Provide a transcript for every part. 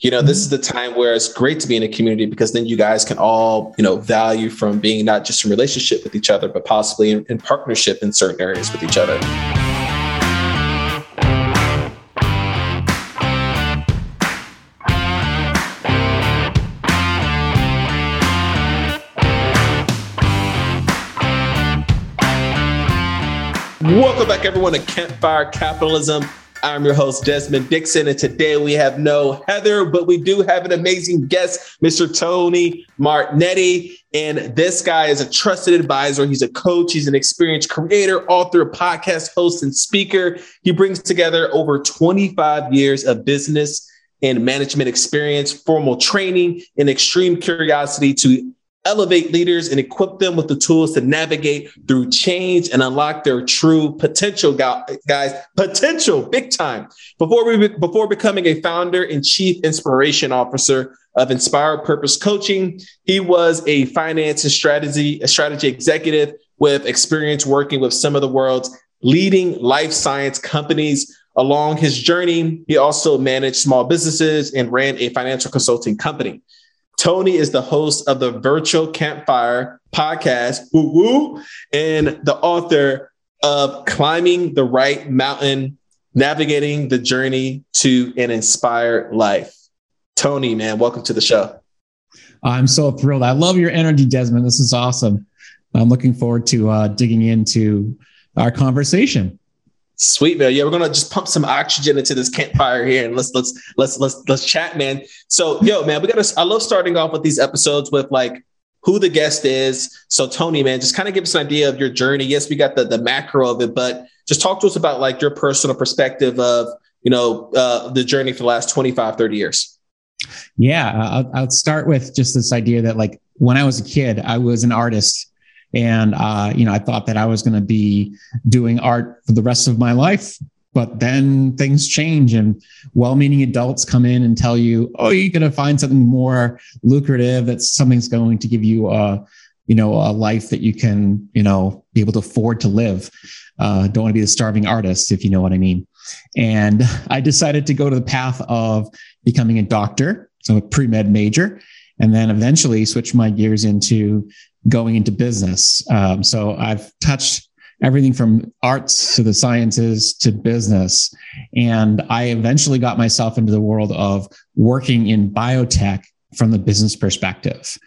you know, this is mm-hmm. the time where it's great to be in a community because then you guys can all, you know, value from being not just in relationship with each other, but possibly in, in partnership in certain areas with each other. Welcome back, everyone, to Campfire Capitalism. I'm your host, Desmond Dixon, and today we have no Heather, but we do have an amazing guest, Mr. Tony Martignetti. And this guy is a trusted advisor. He's a coach, he's an experienced creator, author, podcast host, and speaker. He brings together over 25 years of business and management experience, formal training, and extreme curiosity to elevate leaders and equip them with the tools to navigate through change and unlock their true potential guys potential big time. Before we before becoming a founder and chief inspiration officer of inspired purpose coaching he was a finance and strategy a strategy executive with experience working with some of the world's leading life science companies. Along his journey he also managed small businesses and ran a financial consulting company Tony is the host of the Virtual Campfire podcast, woo woo, and the author of Climbing the Right Mountain, Navigating the Journey to an Inspired Life. Tony, man, welcome to the show. I'm so thrilled. I love your energy, Desmond. This is awesome. I'm looking forward to uh, digging into our conversation. Sweet man, yeah, we're gonna just pump some oxygen into this campfire here, and let's let's let's let's let's chat, man. So, yo, man, we gotta. I love starting off with these episodes with like who the guest is. So, Tony, man, just kind of give us an idea of your journey. Yes, we got the the macro of it, but just talk to us about like your personal perspective of you know uh, the journey for the last 25, 30 years. Yeah, I'll, I'll start with just this idea that like when I was a kid, I was an artist and, uh, you know, I thought that I was going to be doing art for the rest of my life. But then things change, and well meaning adults come in and tell you, oh, you're going to find something more lucrative, that something's going to give you a, you know, a life that you can, you know, be able to afford to live. Uh, don't want to be the starving artist, if you know what I mean. And I decided to go to the path of becoming a doctor, so a pre med major, and then eventually switch my gears into going into business. Um, so I've touched everything from arts to the sciences to business. And I eventually got myself into the world of working in biotech from the business perspective.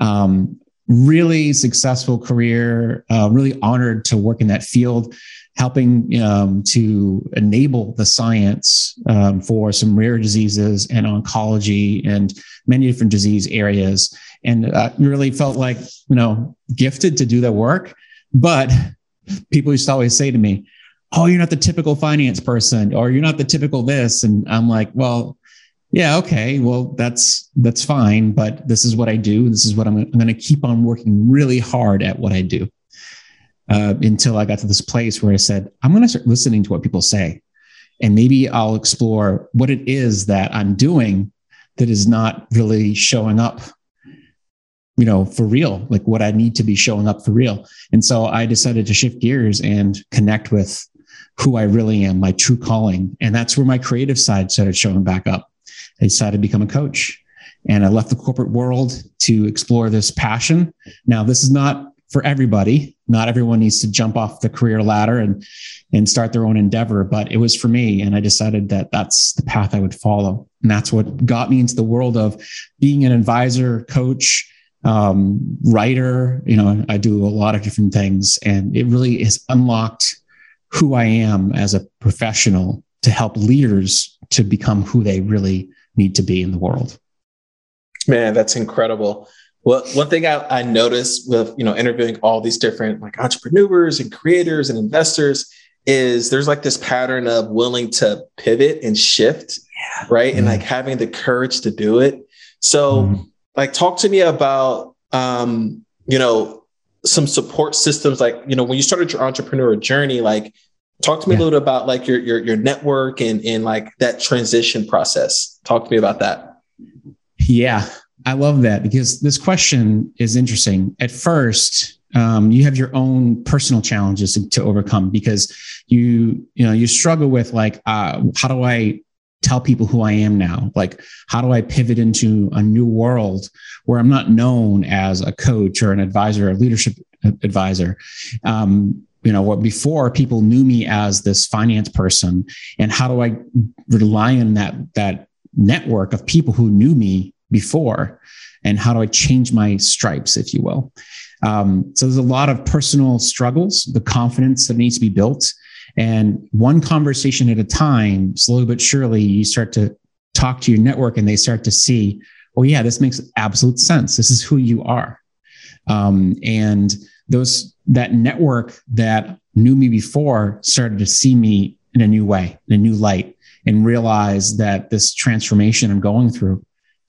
Um, really successful career, uh, really honored to work in that field, helping um, to enable the science um, for some rare diseases and oncology and many different disease areas. And uh, really felt like you know gifted to do that work. But people used to always say to me oh you're not the typical finance person or you're not the typical this. And i'm like well yeah okay well that's that's fine but this is what i do this is what i'm, I'm going to keep on working really hard at what i do uh, until i got to this place where i said i'm going to start listening to what people say and maybe i'll explore what it is that i'm doing that is not really showing up you know, for real, like what I need to be showing up for real. And so I decided to shift gears and connect with who I really am, my true calling. And that's where my creative side started showing back up. I decided to become a coach and I left the corporate world to explore this passion. Now, this is not for everybody. Not everyone needs to jump off the career ladder and, and start their own endeavor, but it was for me. And I decided that that's the path I would follow. And that's what got me into the world of being an advisor, coach, um, writer. You know, I do a lot of different things, and it really has unlocked who I am as a professional to help leaders to become who they really need to be in the world. Man, that's incredible. Well, one thing I, I noticed with you know interviewing all these different like entrepreneurs and creators and investors is there's like this pattern of willing to pivot and shift, yeah. right? And like having the courage to do it. So mm-hmm like talk to me about um, you know some support systems like you know when you started your entrepreneur journey like talk to me yeah. a little bit about like your, your your network and and like that transition process talk to me about that yeah i love that because this question is interesting at first um, you have your own personal challenges to, to, overcome because you you know you struggle with like uh, how do i tell people who I am now? Like, how do I pivot into a new world where I'm not known as a coach or an advisor, a leadership advisor? Um, you know what before people knew me as this finance person and how do i rely on that that network of people who knew me before? And how do i change my stripes if you will? Um, so there's a lot of personal struggles the confidence that needs to be built. And one conversation at a time slowly but surely you start to talk to your network and they start to see oh yeah this makes absolute sense. This is who you are. Um, and those that network that knew me before started to see me in a new way, in a new light, and realize that this transformation I'm going through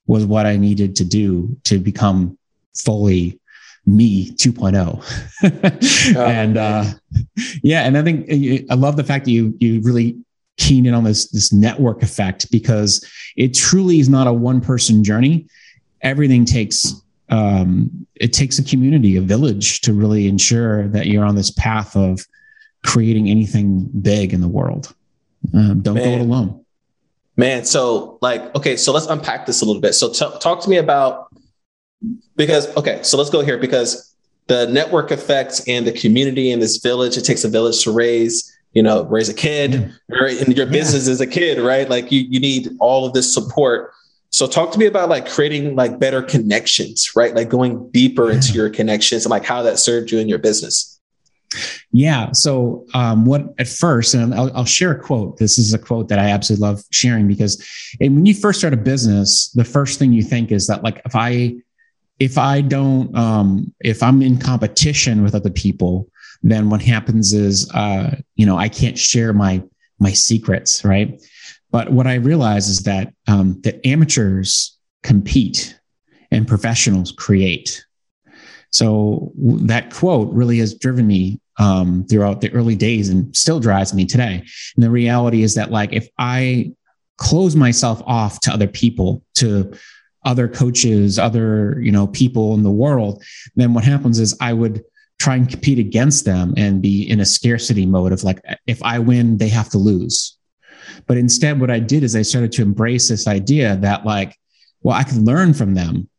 was what I needed to do to become fully me 2.0. oh, and uh, yeah, and I think I love the fact that you you really keen in on this this network effect because it truly is not a one person journey. Everything takes um, it takes a community, a village to really ensure that you're on this path of creating anything big in the world. Um, don't Man. go it alone. Man, so like, okay, so let's unpack this a little bit. So t- talk to me about because okay, so let's go here because the network effects and the community in this village. It takes a village to raise, you know, raise a kid, right? And your business yeah. is a kid, right? Like you, you need all of this support. So talk to me about like creating like better connections, right? Like going deeper into your connections and like how that served you in your business. Yeah. So, um, what at first, and I'll, I'll, share a quote. This is a quote that I absolutely love sharing because when you first start a business, the first thing you think is that, like, if I, if I don't, um, if I'm in competition with other people, then what happens is, uh, you know, I can't share my my secrets, right? But what I realize is that um, that amateurs compete and professionals create. So that quote really has driven me um, throughout the early days and still drives me today. And the reality is that, like, if I close myself off to other people, to other coaches, other you know people in the world, then what happens is I would try and compete against them and be in a scarcity mode of like, if I win, they have to lose. But instead, what I did is I started to embrace this idea that, like, well, I can learn from them.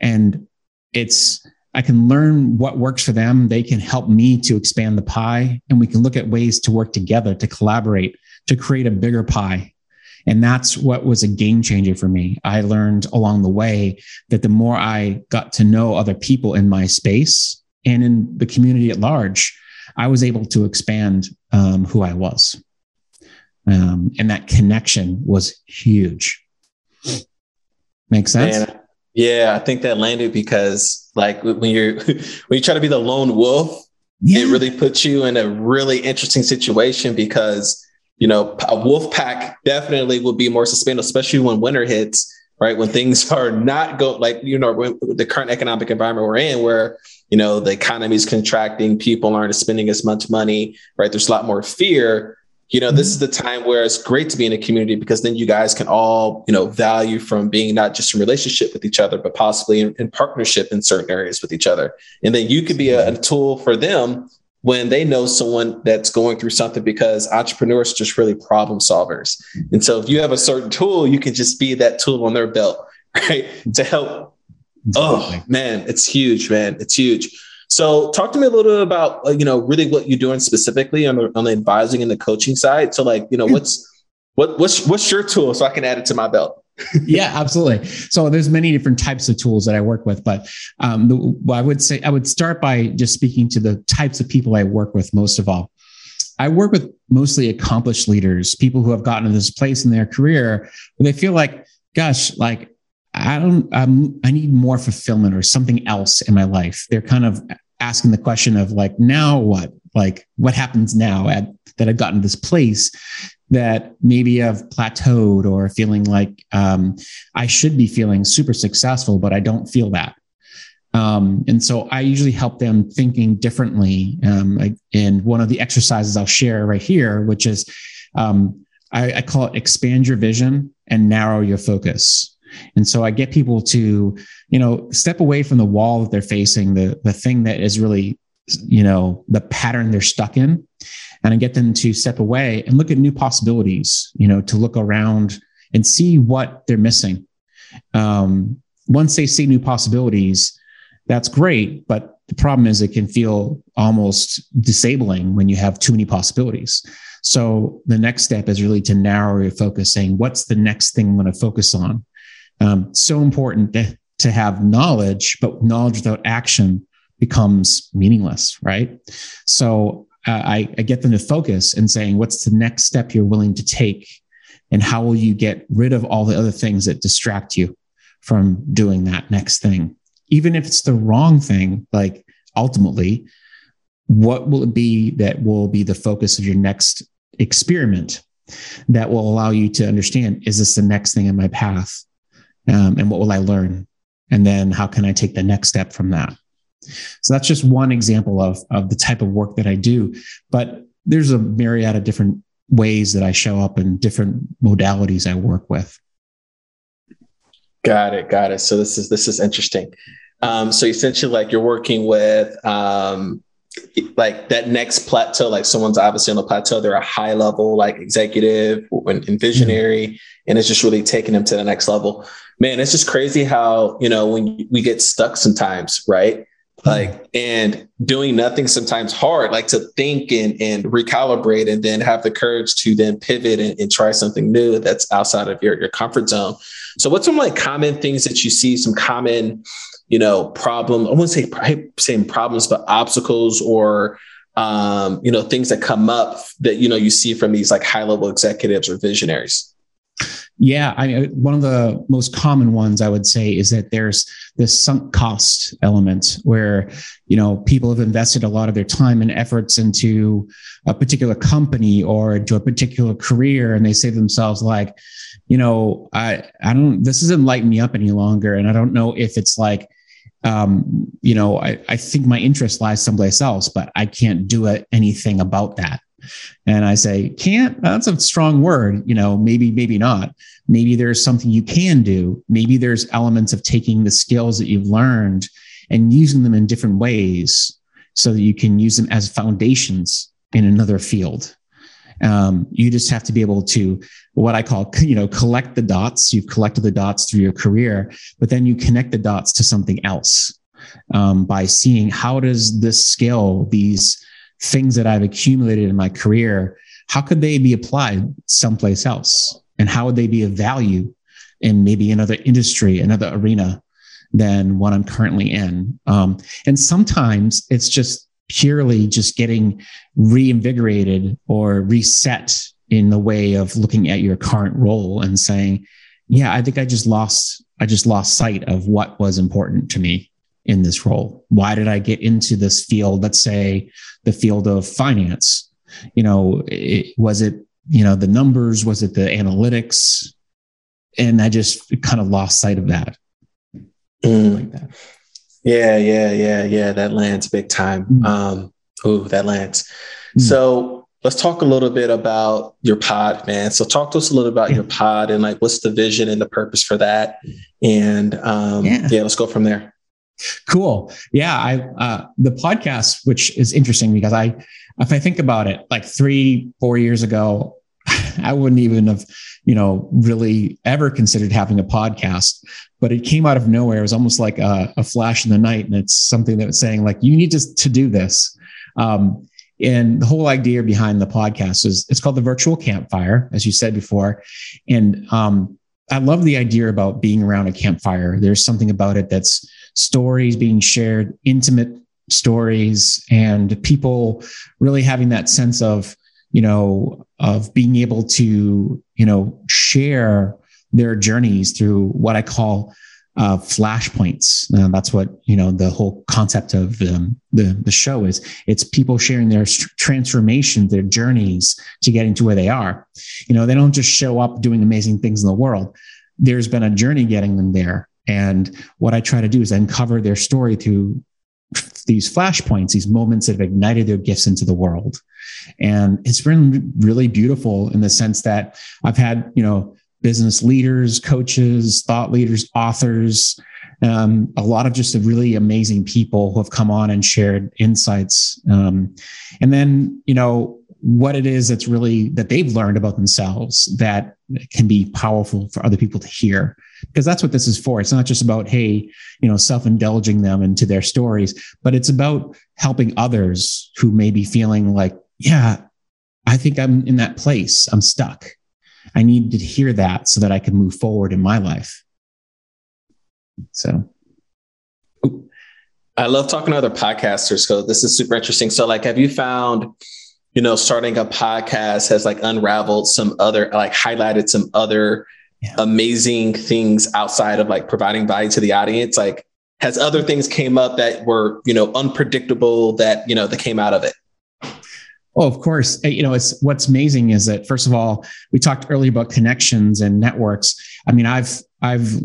And it's, I can learn what works for them. They can help me to expand the pie. And we can look at ways to work together, to collaborate, to create a bigger pie. And that's what was a game changer for me. I learned along the way that the more I got to know other people in my space and in the community at large, I was able to expand um, who I was. Um, and that connection was huge. Makes sense? Man, yeah, I think that landed because like when you're when you try to be the lone wolf, yeah. it really puts you in a really interesting situation because you know a wolf pack definitely will be more sustainable, especially when winter hits, right? When things are not go like you know the current economic environment we're in, where you know the economy is contracting, people aren't spending as much money, right? There's a lot more fear you know, this is mm-hmm. the time where it's great to be in a community because then you guys can all, you know, value from being not just in relationship with each other, but possibly in, in partnership in certain areas with each other. And then you could be a, a, mm-hmm. tool for them when they know someone that's going through something because entrepreneurs are just really problem solvers. And so if you have a certain tool, you can just be that tool on their belt, right? To help. Oh man, it's huge, man. It's huge. So talk to me a little bit about, uh, you know, really what you're doing specifically on the, on the advising and the coaching side. So like, you know, what's, what, what's, what's your tool so I can add it to my belt? yeah, absolutely. So there's many different types of tools that I work with, but um, the, well, I would say I would start by just speaking to the types of people I work with most of all. I work with mostly accomplished leaders, people who have gotten to this place in their career where they feel like, gosh, like I don't, I need more fulfillment or something else in my life. They're kind of asking the question of like, now what? Like, what happens now at, that I've gotten to this place that maybe I've plateaued or feeling like um, I should be feeling super successful, but I don't feel that. Um, and so I usually help them thinking differently. Um, like, and one of the exercises I'll share right here, which is um, I, I call it expand your vision and narrow your focus. And so I get people to, you know, step away from the wall that they're facing, the the thing that is really, you know, the pattern they're stuck in. And I get them to step away and look at new possibilities, you know, to look around and see what they're missing. Um, once they see new possibilities, that's great. But the problem is it can feel almost disabling when you have too many possibilities. So the next step is really to narrow your focus, saying, what's the next thing I'm going to focus on? Um, so important to, to have knowledge, but knowledge without action becomes meaningless, right? So uh, I, I get them to focus and saying, what's the next step you're willing to take? And how will you get rid of all the other things that distract you from doing that next thing? Even if it's the wrong thing, like ultimately, what will it be that will be the focus of your next experiment that will allow you to understand is this the next thing in my path? Um, and what will I learn? And then how can I take the next step from that? So that's just one example of, of the type of work that I do. But there's a myriad of different ways that I show up and different modalities I work with. Got it. Got it. So this is this is interesting. Um, so essentially, like you're working with um, like that next plateau. Like someone's obviously on the plateau. They're a high level like executive and visionary, mm-hmm. and it's just really taking them to the next level. Man, it's just crazy how you know when we get stuck sometimes, right? like and doing nothing sometimes hard like to think and, and recalibrate and then have the courage to then pivot and, and, try something new that's outside of your, your comfort zone. So what's some like common things that you see some common you know problem i won't say same problems but obstacles or um, you know things that come up that you know you see from these like high level executives or visionaries yeah, I mean, one of the most common ones I would say is that there's this sunk cost element where you know people have invested a lot of their time and efforts into a particular company or into a particular career, and they say to themselves like, you know, I I don't this doesn't light me up any longer, and I don't know if it's like um, you know, I, I think my interest lies someplace else, but I can't do anything about that. And I say, can't, that's a strong word. You know, maybe, maybe not. Maybe there's something you can do. Maybe there's elements of taking the skills that you've learned and using them in different ways so that you can use them as foundations in another field. Um, you just have to be able to what I call, you know, collect the dots. You've collected the dots through your career, but then you connect the dots to something else um, by seeing how does this skill, these things that I've accumulated in my career, how could they be applied someplace else? And how would they be of value in maybe another industry, another arena than what I'm currently in? Um, and sometimes it's just purely just getting reinvigorated or reset in the way of looking at your current role and saying, yeah, I think I just lost, I just lost sight of what was important to me in this role? Why did I get into this field? Let's say the field of finance. You know, it, was it you know the numbers? Was it the analytics? And I just kind of lost sight of that. Mm. Like that. Yeah, yeah, yeah, yeah. That lands big time. Mm. Um, ooh, that lands. Mm. So let's talk a little bit about your pod, man. So talk to us a little about yeah. your pod and like what's the vision and the purpose for that. And um, yeah. yeah, let's go from there. Cool. Yeah, I uh, the podcast, which is interesting because I, if I think about it, like three, four years ago, I wouldn't even have, you know, really ever considered having a podcast. But it came out of nowhere. It was almost like a, a flash in the night, and it's something that was saying like, you need to to do this. Um, and the whole idea behind the podcast is it's called the virtual campfire, as you said before, and um, I love the idea about being around a campfire. There's something about it that's stories being shared, intimate stories, and people really having that sense of, you know, of being able to, you know, share their journeys through what I call uh, flashpoints. Uh, that's what you know. The whole concept of um, the the show is. It's people sharing their transformation, their journeys to getting to where they are. You know, they don't just show up doing amazing things in the world. There's been a journey getting them there, and what I try to do is uncover their story through these flashpoints, these moments that have ignited their gifts into the world. And it's been really beautiful in the sense that I've had, you know, business leaders, coaches, thought leaders, authors, um, a lot of just really amazing people who have come on and shared insights. Um, and then, you know, what it is that's really that they've learned about themselves that can be powerful for other people to hear. Because that's what this is for. It's not just about hey you know self-indulging them into their stories but it's about helping others who may be feeling like yeah i think i'm in that place. I'm stuck. I need to hear that so that i can move forward in my life. So. I love talking to other podcasters. So this is super interesting. So like, have you found, you know, starting a podcast has like unraveled some other, like highlighted some other yeah. amazing things outside of like providing value to the audience? Like has other things came up that were, you know, unpredictable that, you know, that came out of it? Oh, of course. Uh, you know, it's what's amazing is that first of all, we talked earlier about connections and networks. I mean, I've I've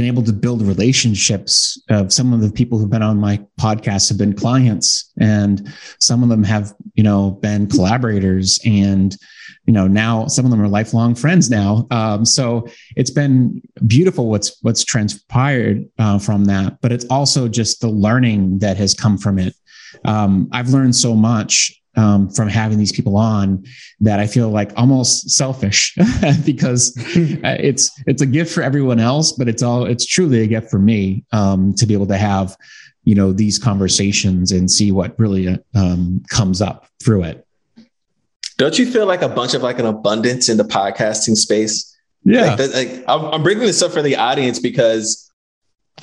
been able to build relationships. Uh, some of the people who've been on my podcast have been clients, and some of them have, you know, been collaborators, and you know, now some of them are lifelong friends now. Um, so it's been beautiful what's what's transpired uh, from that, but it's also just the learning that has come from it. Um, I've learned so much um, from having these people on that I feel like almost selfish because it's it's a gift for everyone else, but it's all it's truly a gift for me um, to be able to have you know these conversations and see what really um, comes up through it. Don't you feel like a bunch of like an abundance in the podcasting space? Yeah, like, like I'm bringing this up for the audience because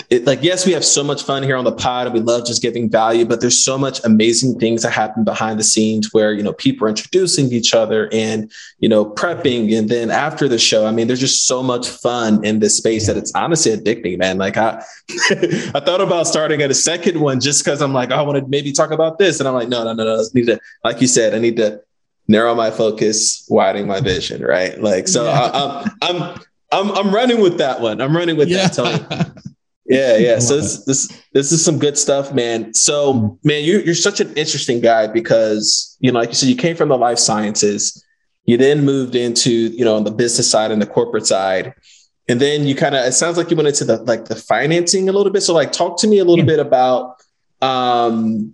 it, like yes we have so much fun here on the pod and we love just giving value but there's so much amazing things that happen behind the scenes where you know people are introducing each other and you know prepping and then after the show i mean there's just so much fun in this space that it's honestly addicting man like i i thought about starting at a second one just because i'm like oh, i want to maybe talk about this and i'm like no no no no I need to like you said i need to narrow my focus widen my vision right like so yeah. I, I'm, I'm I'm I'm running with that one. I'm running with yeah. that, Tony. Yeah, yeah. So this, this this is some good stuff, man. So, man, you you're such an interesting guy because you know, like you said, you came from the life sciences. You then moved into you know on the business side and the corporate side, and then you kind of it sounds like you went into the like the financing a little bit. So, like, talk to me a little yeah. bit about um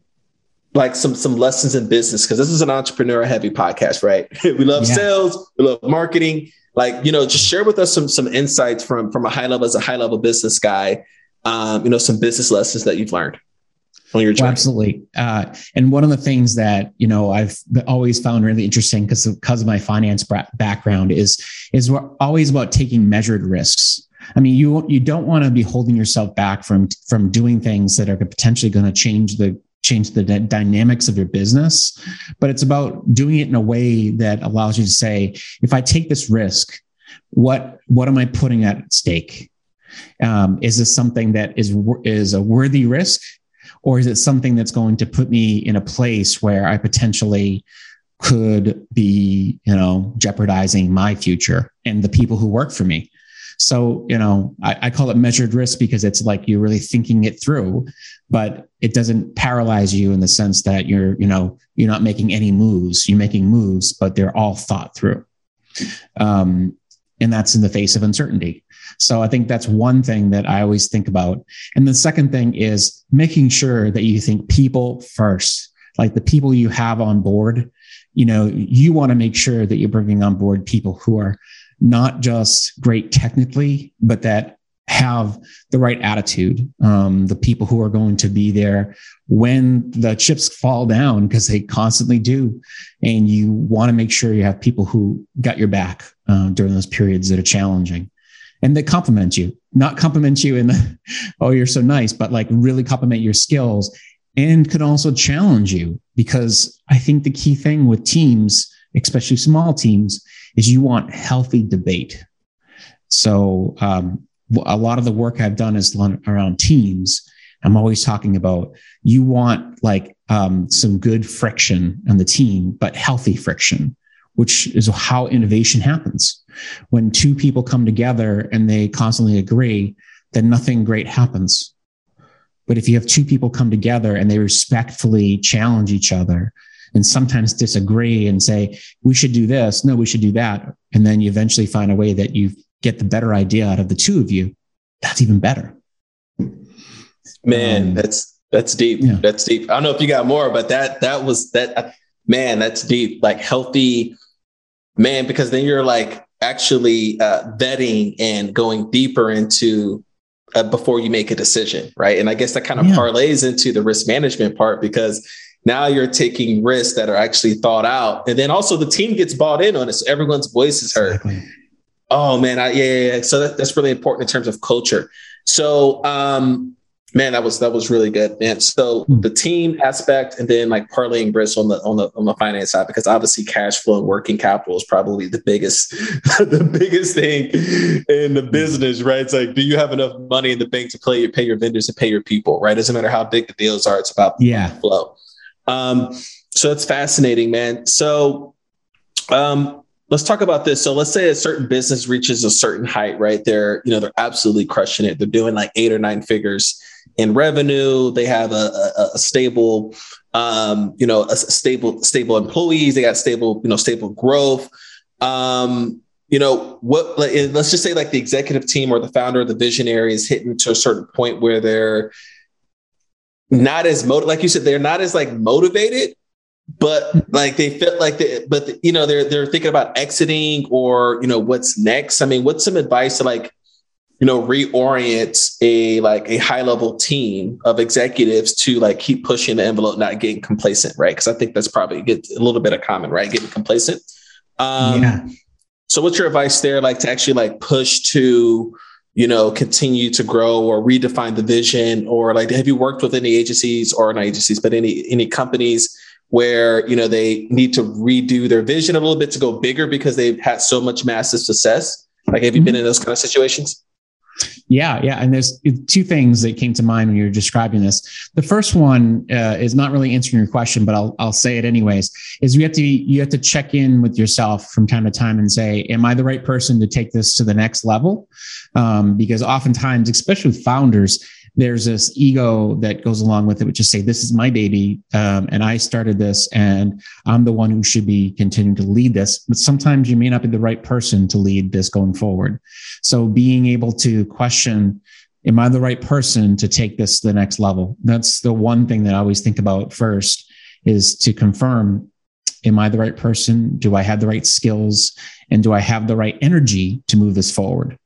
like some some lessons in business because this is an entrepreneur heavy podcast, right? we love yeah. sales, we love marketing. Like, you know, just share with us some some insights from from a high level as a high level business guy um, you know, some business lessons that you've learned on your journey? Well, absolutely. Uh, and one of the things that you know I've always found really interesting because of, because of my finance background is is we're always about taking measured risks. I mean, you you don't want to be holding yourself back from from doing things that are potentially going to change the change the d- dynamics of your business, but it's about doing it in a way that allows you to say, if I take this risk, what what am I putting at stake? Um, is this something that is is a worthy risk, or is it something that's going to put me in a place where I potentially could be, you know, jeopardizing my future and the people who work for me? So, you know, I, I, call it measured risk because it's like you're really thinking it through, but it doesn't paralyze you in the sense that you're, you know, you're not making any moves. You're making moves, but they're all thought through. Um, and that's in the face of uncertainty. So I think that's one thing that I always think about. And the second thing is making sure that you think people first, like the people you have on board. You know, you want to make sure that you're bringing on board people who are not just great technically, but that have the right attitude. Um, the people who are going to be there when the chips fall down, because they constantly do. And you want to make sure you have people who got your back uh, during those periods that are challenging and they compliment you, not compliment you in the, oh, you're so nice, but like really compliment your skills and could also challenge you because I think the key thing with teams, especially small teams, is you want healthy debate. So, um, a lot of the work I've done is around teams. I'm always talking about you want like um, some good friction on the team, but healthy friction which is how innovation happens. When two people come together and they constantly agree, then nothing great happens. But if you have two people come together and they respectfully challenge each other and sometimes disagree and say, we should do this, no, we should do that. And then you eventually find a way that you get the better idea out of the two of you, that's even better. Man, um, that's that's deep. Yeah. That's deep. I don't know if you got more, but that that was that man, that's deep. Like healthy, man, because then you're like actually uh, vetting and going deeper into uh, before you make a decision, right? And I guess that kind of yeah. parlays into the risk management part because now you're taking risks that are actually thought out, and then also the team gets bought in on it, so everyone's voice is heard. Exactly. Oh man, I, yeah, yeah, yeah. So that, that's really important in terms of culture. So, um, man, that was that was really good, man. So hmm. the team aspect, and then like parlaying risk on the on the on the finance side, because obviously cash flow and working capital is probably the biggest the biggest thing in the business, right? It's like, do you have enough money in the bank to pay your pay your vendors and pay your people, right? Doesn't matter how big the deals are, it's about yeah flow. Um, so it's fascinating, man. So um, let's talk about this. So let's say a certain business reaches a certain height, right? They're, you know, they're absolutely crushing it. They're doing like eight or nine figures in revenue. They have a, a, a stable, um, you know, a stable, stable employees. They got stable, you know, stable growth. Um, you know, what, like, let's just say like the executive team or the founder or the visionary is hitting to a certain point where they're not as motivated, like you said, they're not as like motivated but like they felt like they, but you know they're they're thinking about exiting or you know what's next i mean what's some advice to like you know reorient a like a high level team of executives to like keep pushing the envelope not getting complacent right? Because i think that's probably get a little bit of common right? Getting complacent. Um yeah. so what's your advice there like to actually like push to you know continue to grow or redefine the vision? Or like have you worked with any agencies or not agencies but any any companies where you know they need to redo their vision a little bit to go bigger because they've had so much massive success? Like have you mm-hmm. been in those kind of situations yeah, yeah. And there's two things that came to mind when you were describing this. The first one uh, is not really answering your question, but I'll I'll say it anyways. Is you have to you have to check in with yourself from time to time and say, "Am I the right person to take this to the next level?" Um, because oftentimes, especially with founders, there's this ego that goes along with it, which is say, this is my baby. Um, and I started this and I'm the one who should be continuing to lead this. But sometimes you may not be the right person to lead this going forward. So being able to question, am I the right person to take this to the next level? That's the one thing that I always think about first is to confirm, am I the right person? Do I have the right skills? And do I have the right energy to move this forward?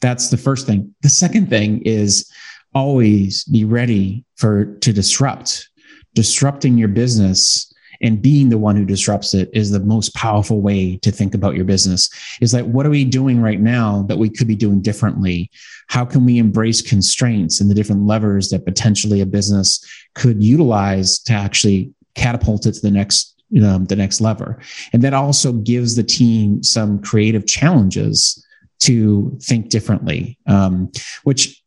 That's the first thing. The second thing is always be ready for to disrupt. Disrupting your business and being the one who disrupts it is the most powerful way to think about your business. Is like what are we doing right now that we could be doing differently? How can we embrace constraints and the different levers that potentially a business could utilize to actually catapult it to the next you know, the next lever? And that also gives the team some creative challenges to think differently um, which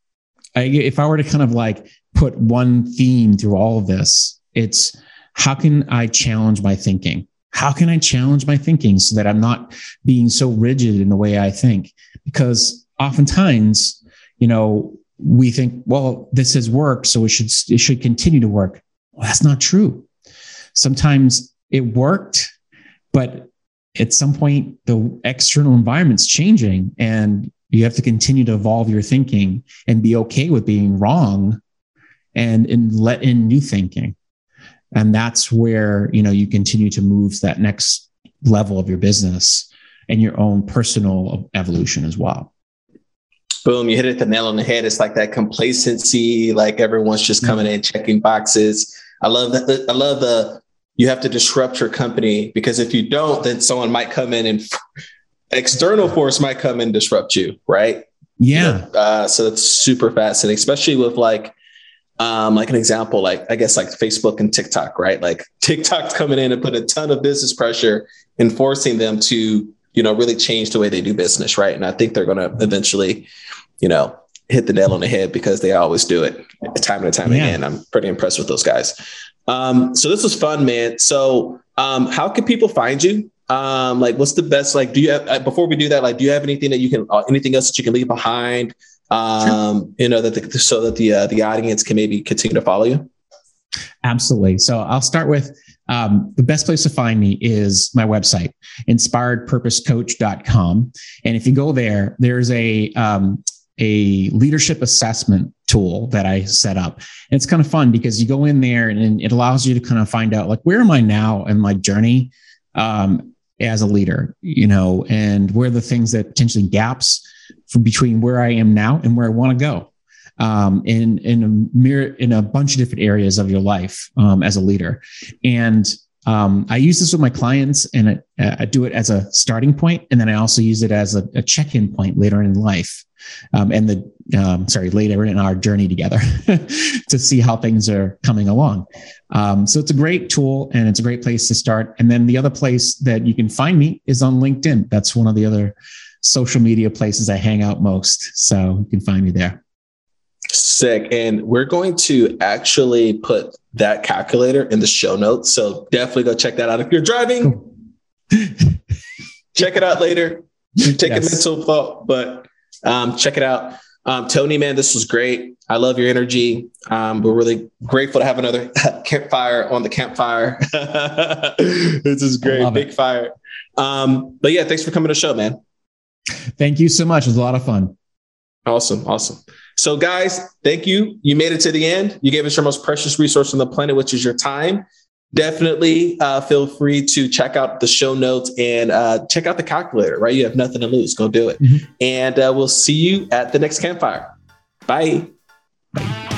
I, if I were to kind of like put one theme through all of this, it's how can I challenge my thinking? How can I challenge my thinking so that I'm not being so rigid in the way I think? Because oftentimes, you know, we think, well, this has worked, so it should it should continue to work. Well, that's not true. Sometimes it worked, but at some point the external environment's changing and you have to continue to evolve your thinking and be okay with being wrong and, and let in new thinking. And that's where, you know, you continue to move to that next level of your business and your own personal evolution as well. Boom, you hit it the nail on the head. It's like that complacency, like everyone's just mm-hmm. coming in checking boxes. I love that. I love the you have to disrupt your company because if you don't, then someone might come in and external force might come and disrupt you, right? Yeah. You know, uh, so that's super fascinating, especially with like, um, like an example, like I guess like Facebook and TikTok, right? Like TikTok's coming in and put a ton of business pressure and forcing them to, you know, really change the way they do business, right? And I think they're going to eventually, you know, hit the nail on the head because they always do it time and time yeah. again. I'm pretty impressed with those guys. Um, so this was fun, man. So um, how can people find you? Um like what's the best like do you have uh, before we do that like do you have anything that you can uh, anything else that you can leave behind um sure. you know that the, so that the uh, the audience can maybe continue to follow you absolutely so i'll start with um, the best place to find me is my website inspiredpurposecoach.com and if you go there there's a um, a leadership assessment tool that I set up. And it's kind of fun because you go in there and it allows you to kind of find out like where am I now in my journey um, as a leader, you know, and where the things that potentially gaps from between where I am now and where I want to go. Um, in in a mirror in a bunch of different areas of your life um, as a leader, and um, I use this with my clients and I, I, do it as a starting point, and then I also use it as a, a check-in point later in life, um, and the um, sorry later in our journey together to see how things are coming along. Um, so it's a great tool and it's a great place to start. And then the other place that you can find me is on LinkedIn. That's one of the other social media places I hang out most. So you can find me there. Sick. And we're going to actually put that calculator in the show notes. So definitely go check that out. If you're driving, check it out later. Take yes. a mental thought, but um, check it out. Um, Tony, man, this was great. I love your energy. Um, we're really grateful to have another campfire on the campfire. this is great. Big it. fire. Um, but yeah, thanks for coming to the show, man. Thank you so much. It was a lot of fun. Awesome. Awesome. So, guys, thank you. You made it to the end. You gave us your most precious resource on the planet, which is your time. Definitely uh, feel free to check out the show notes and uh, check out the calculator, right? You have nothing to lose. Go do it. Mm-hmm. And uh, we'll see you at the next campfire. Bye. Bye.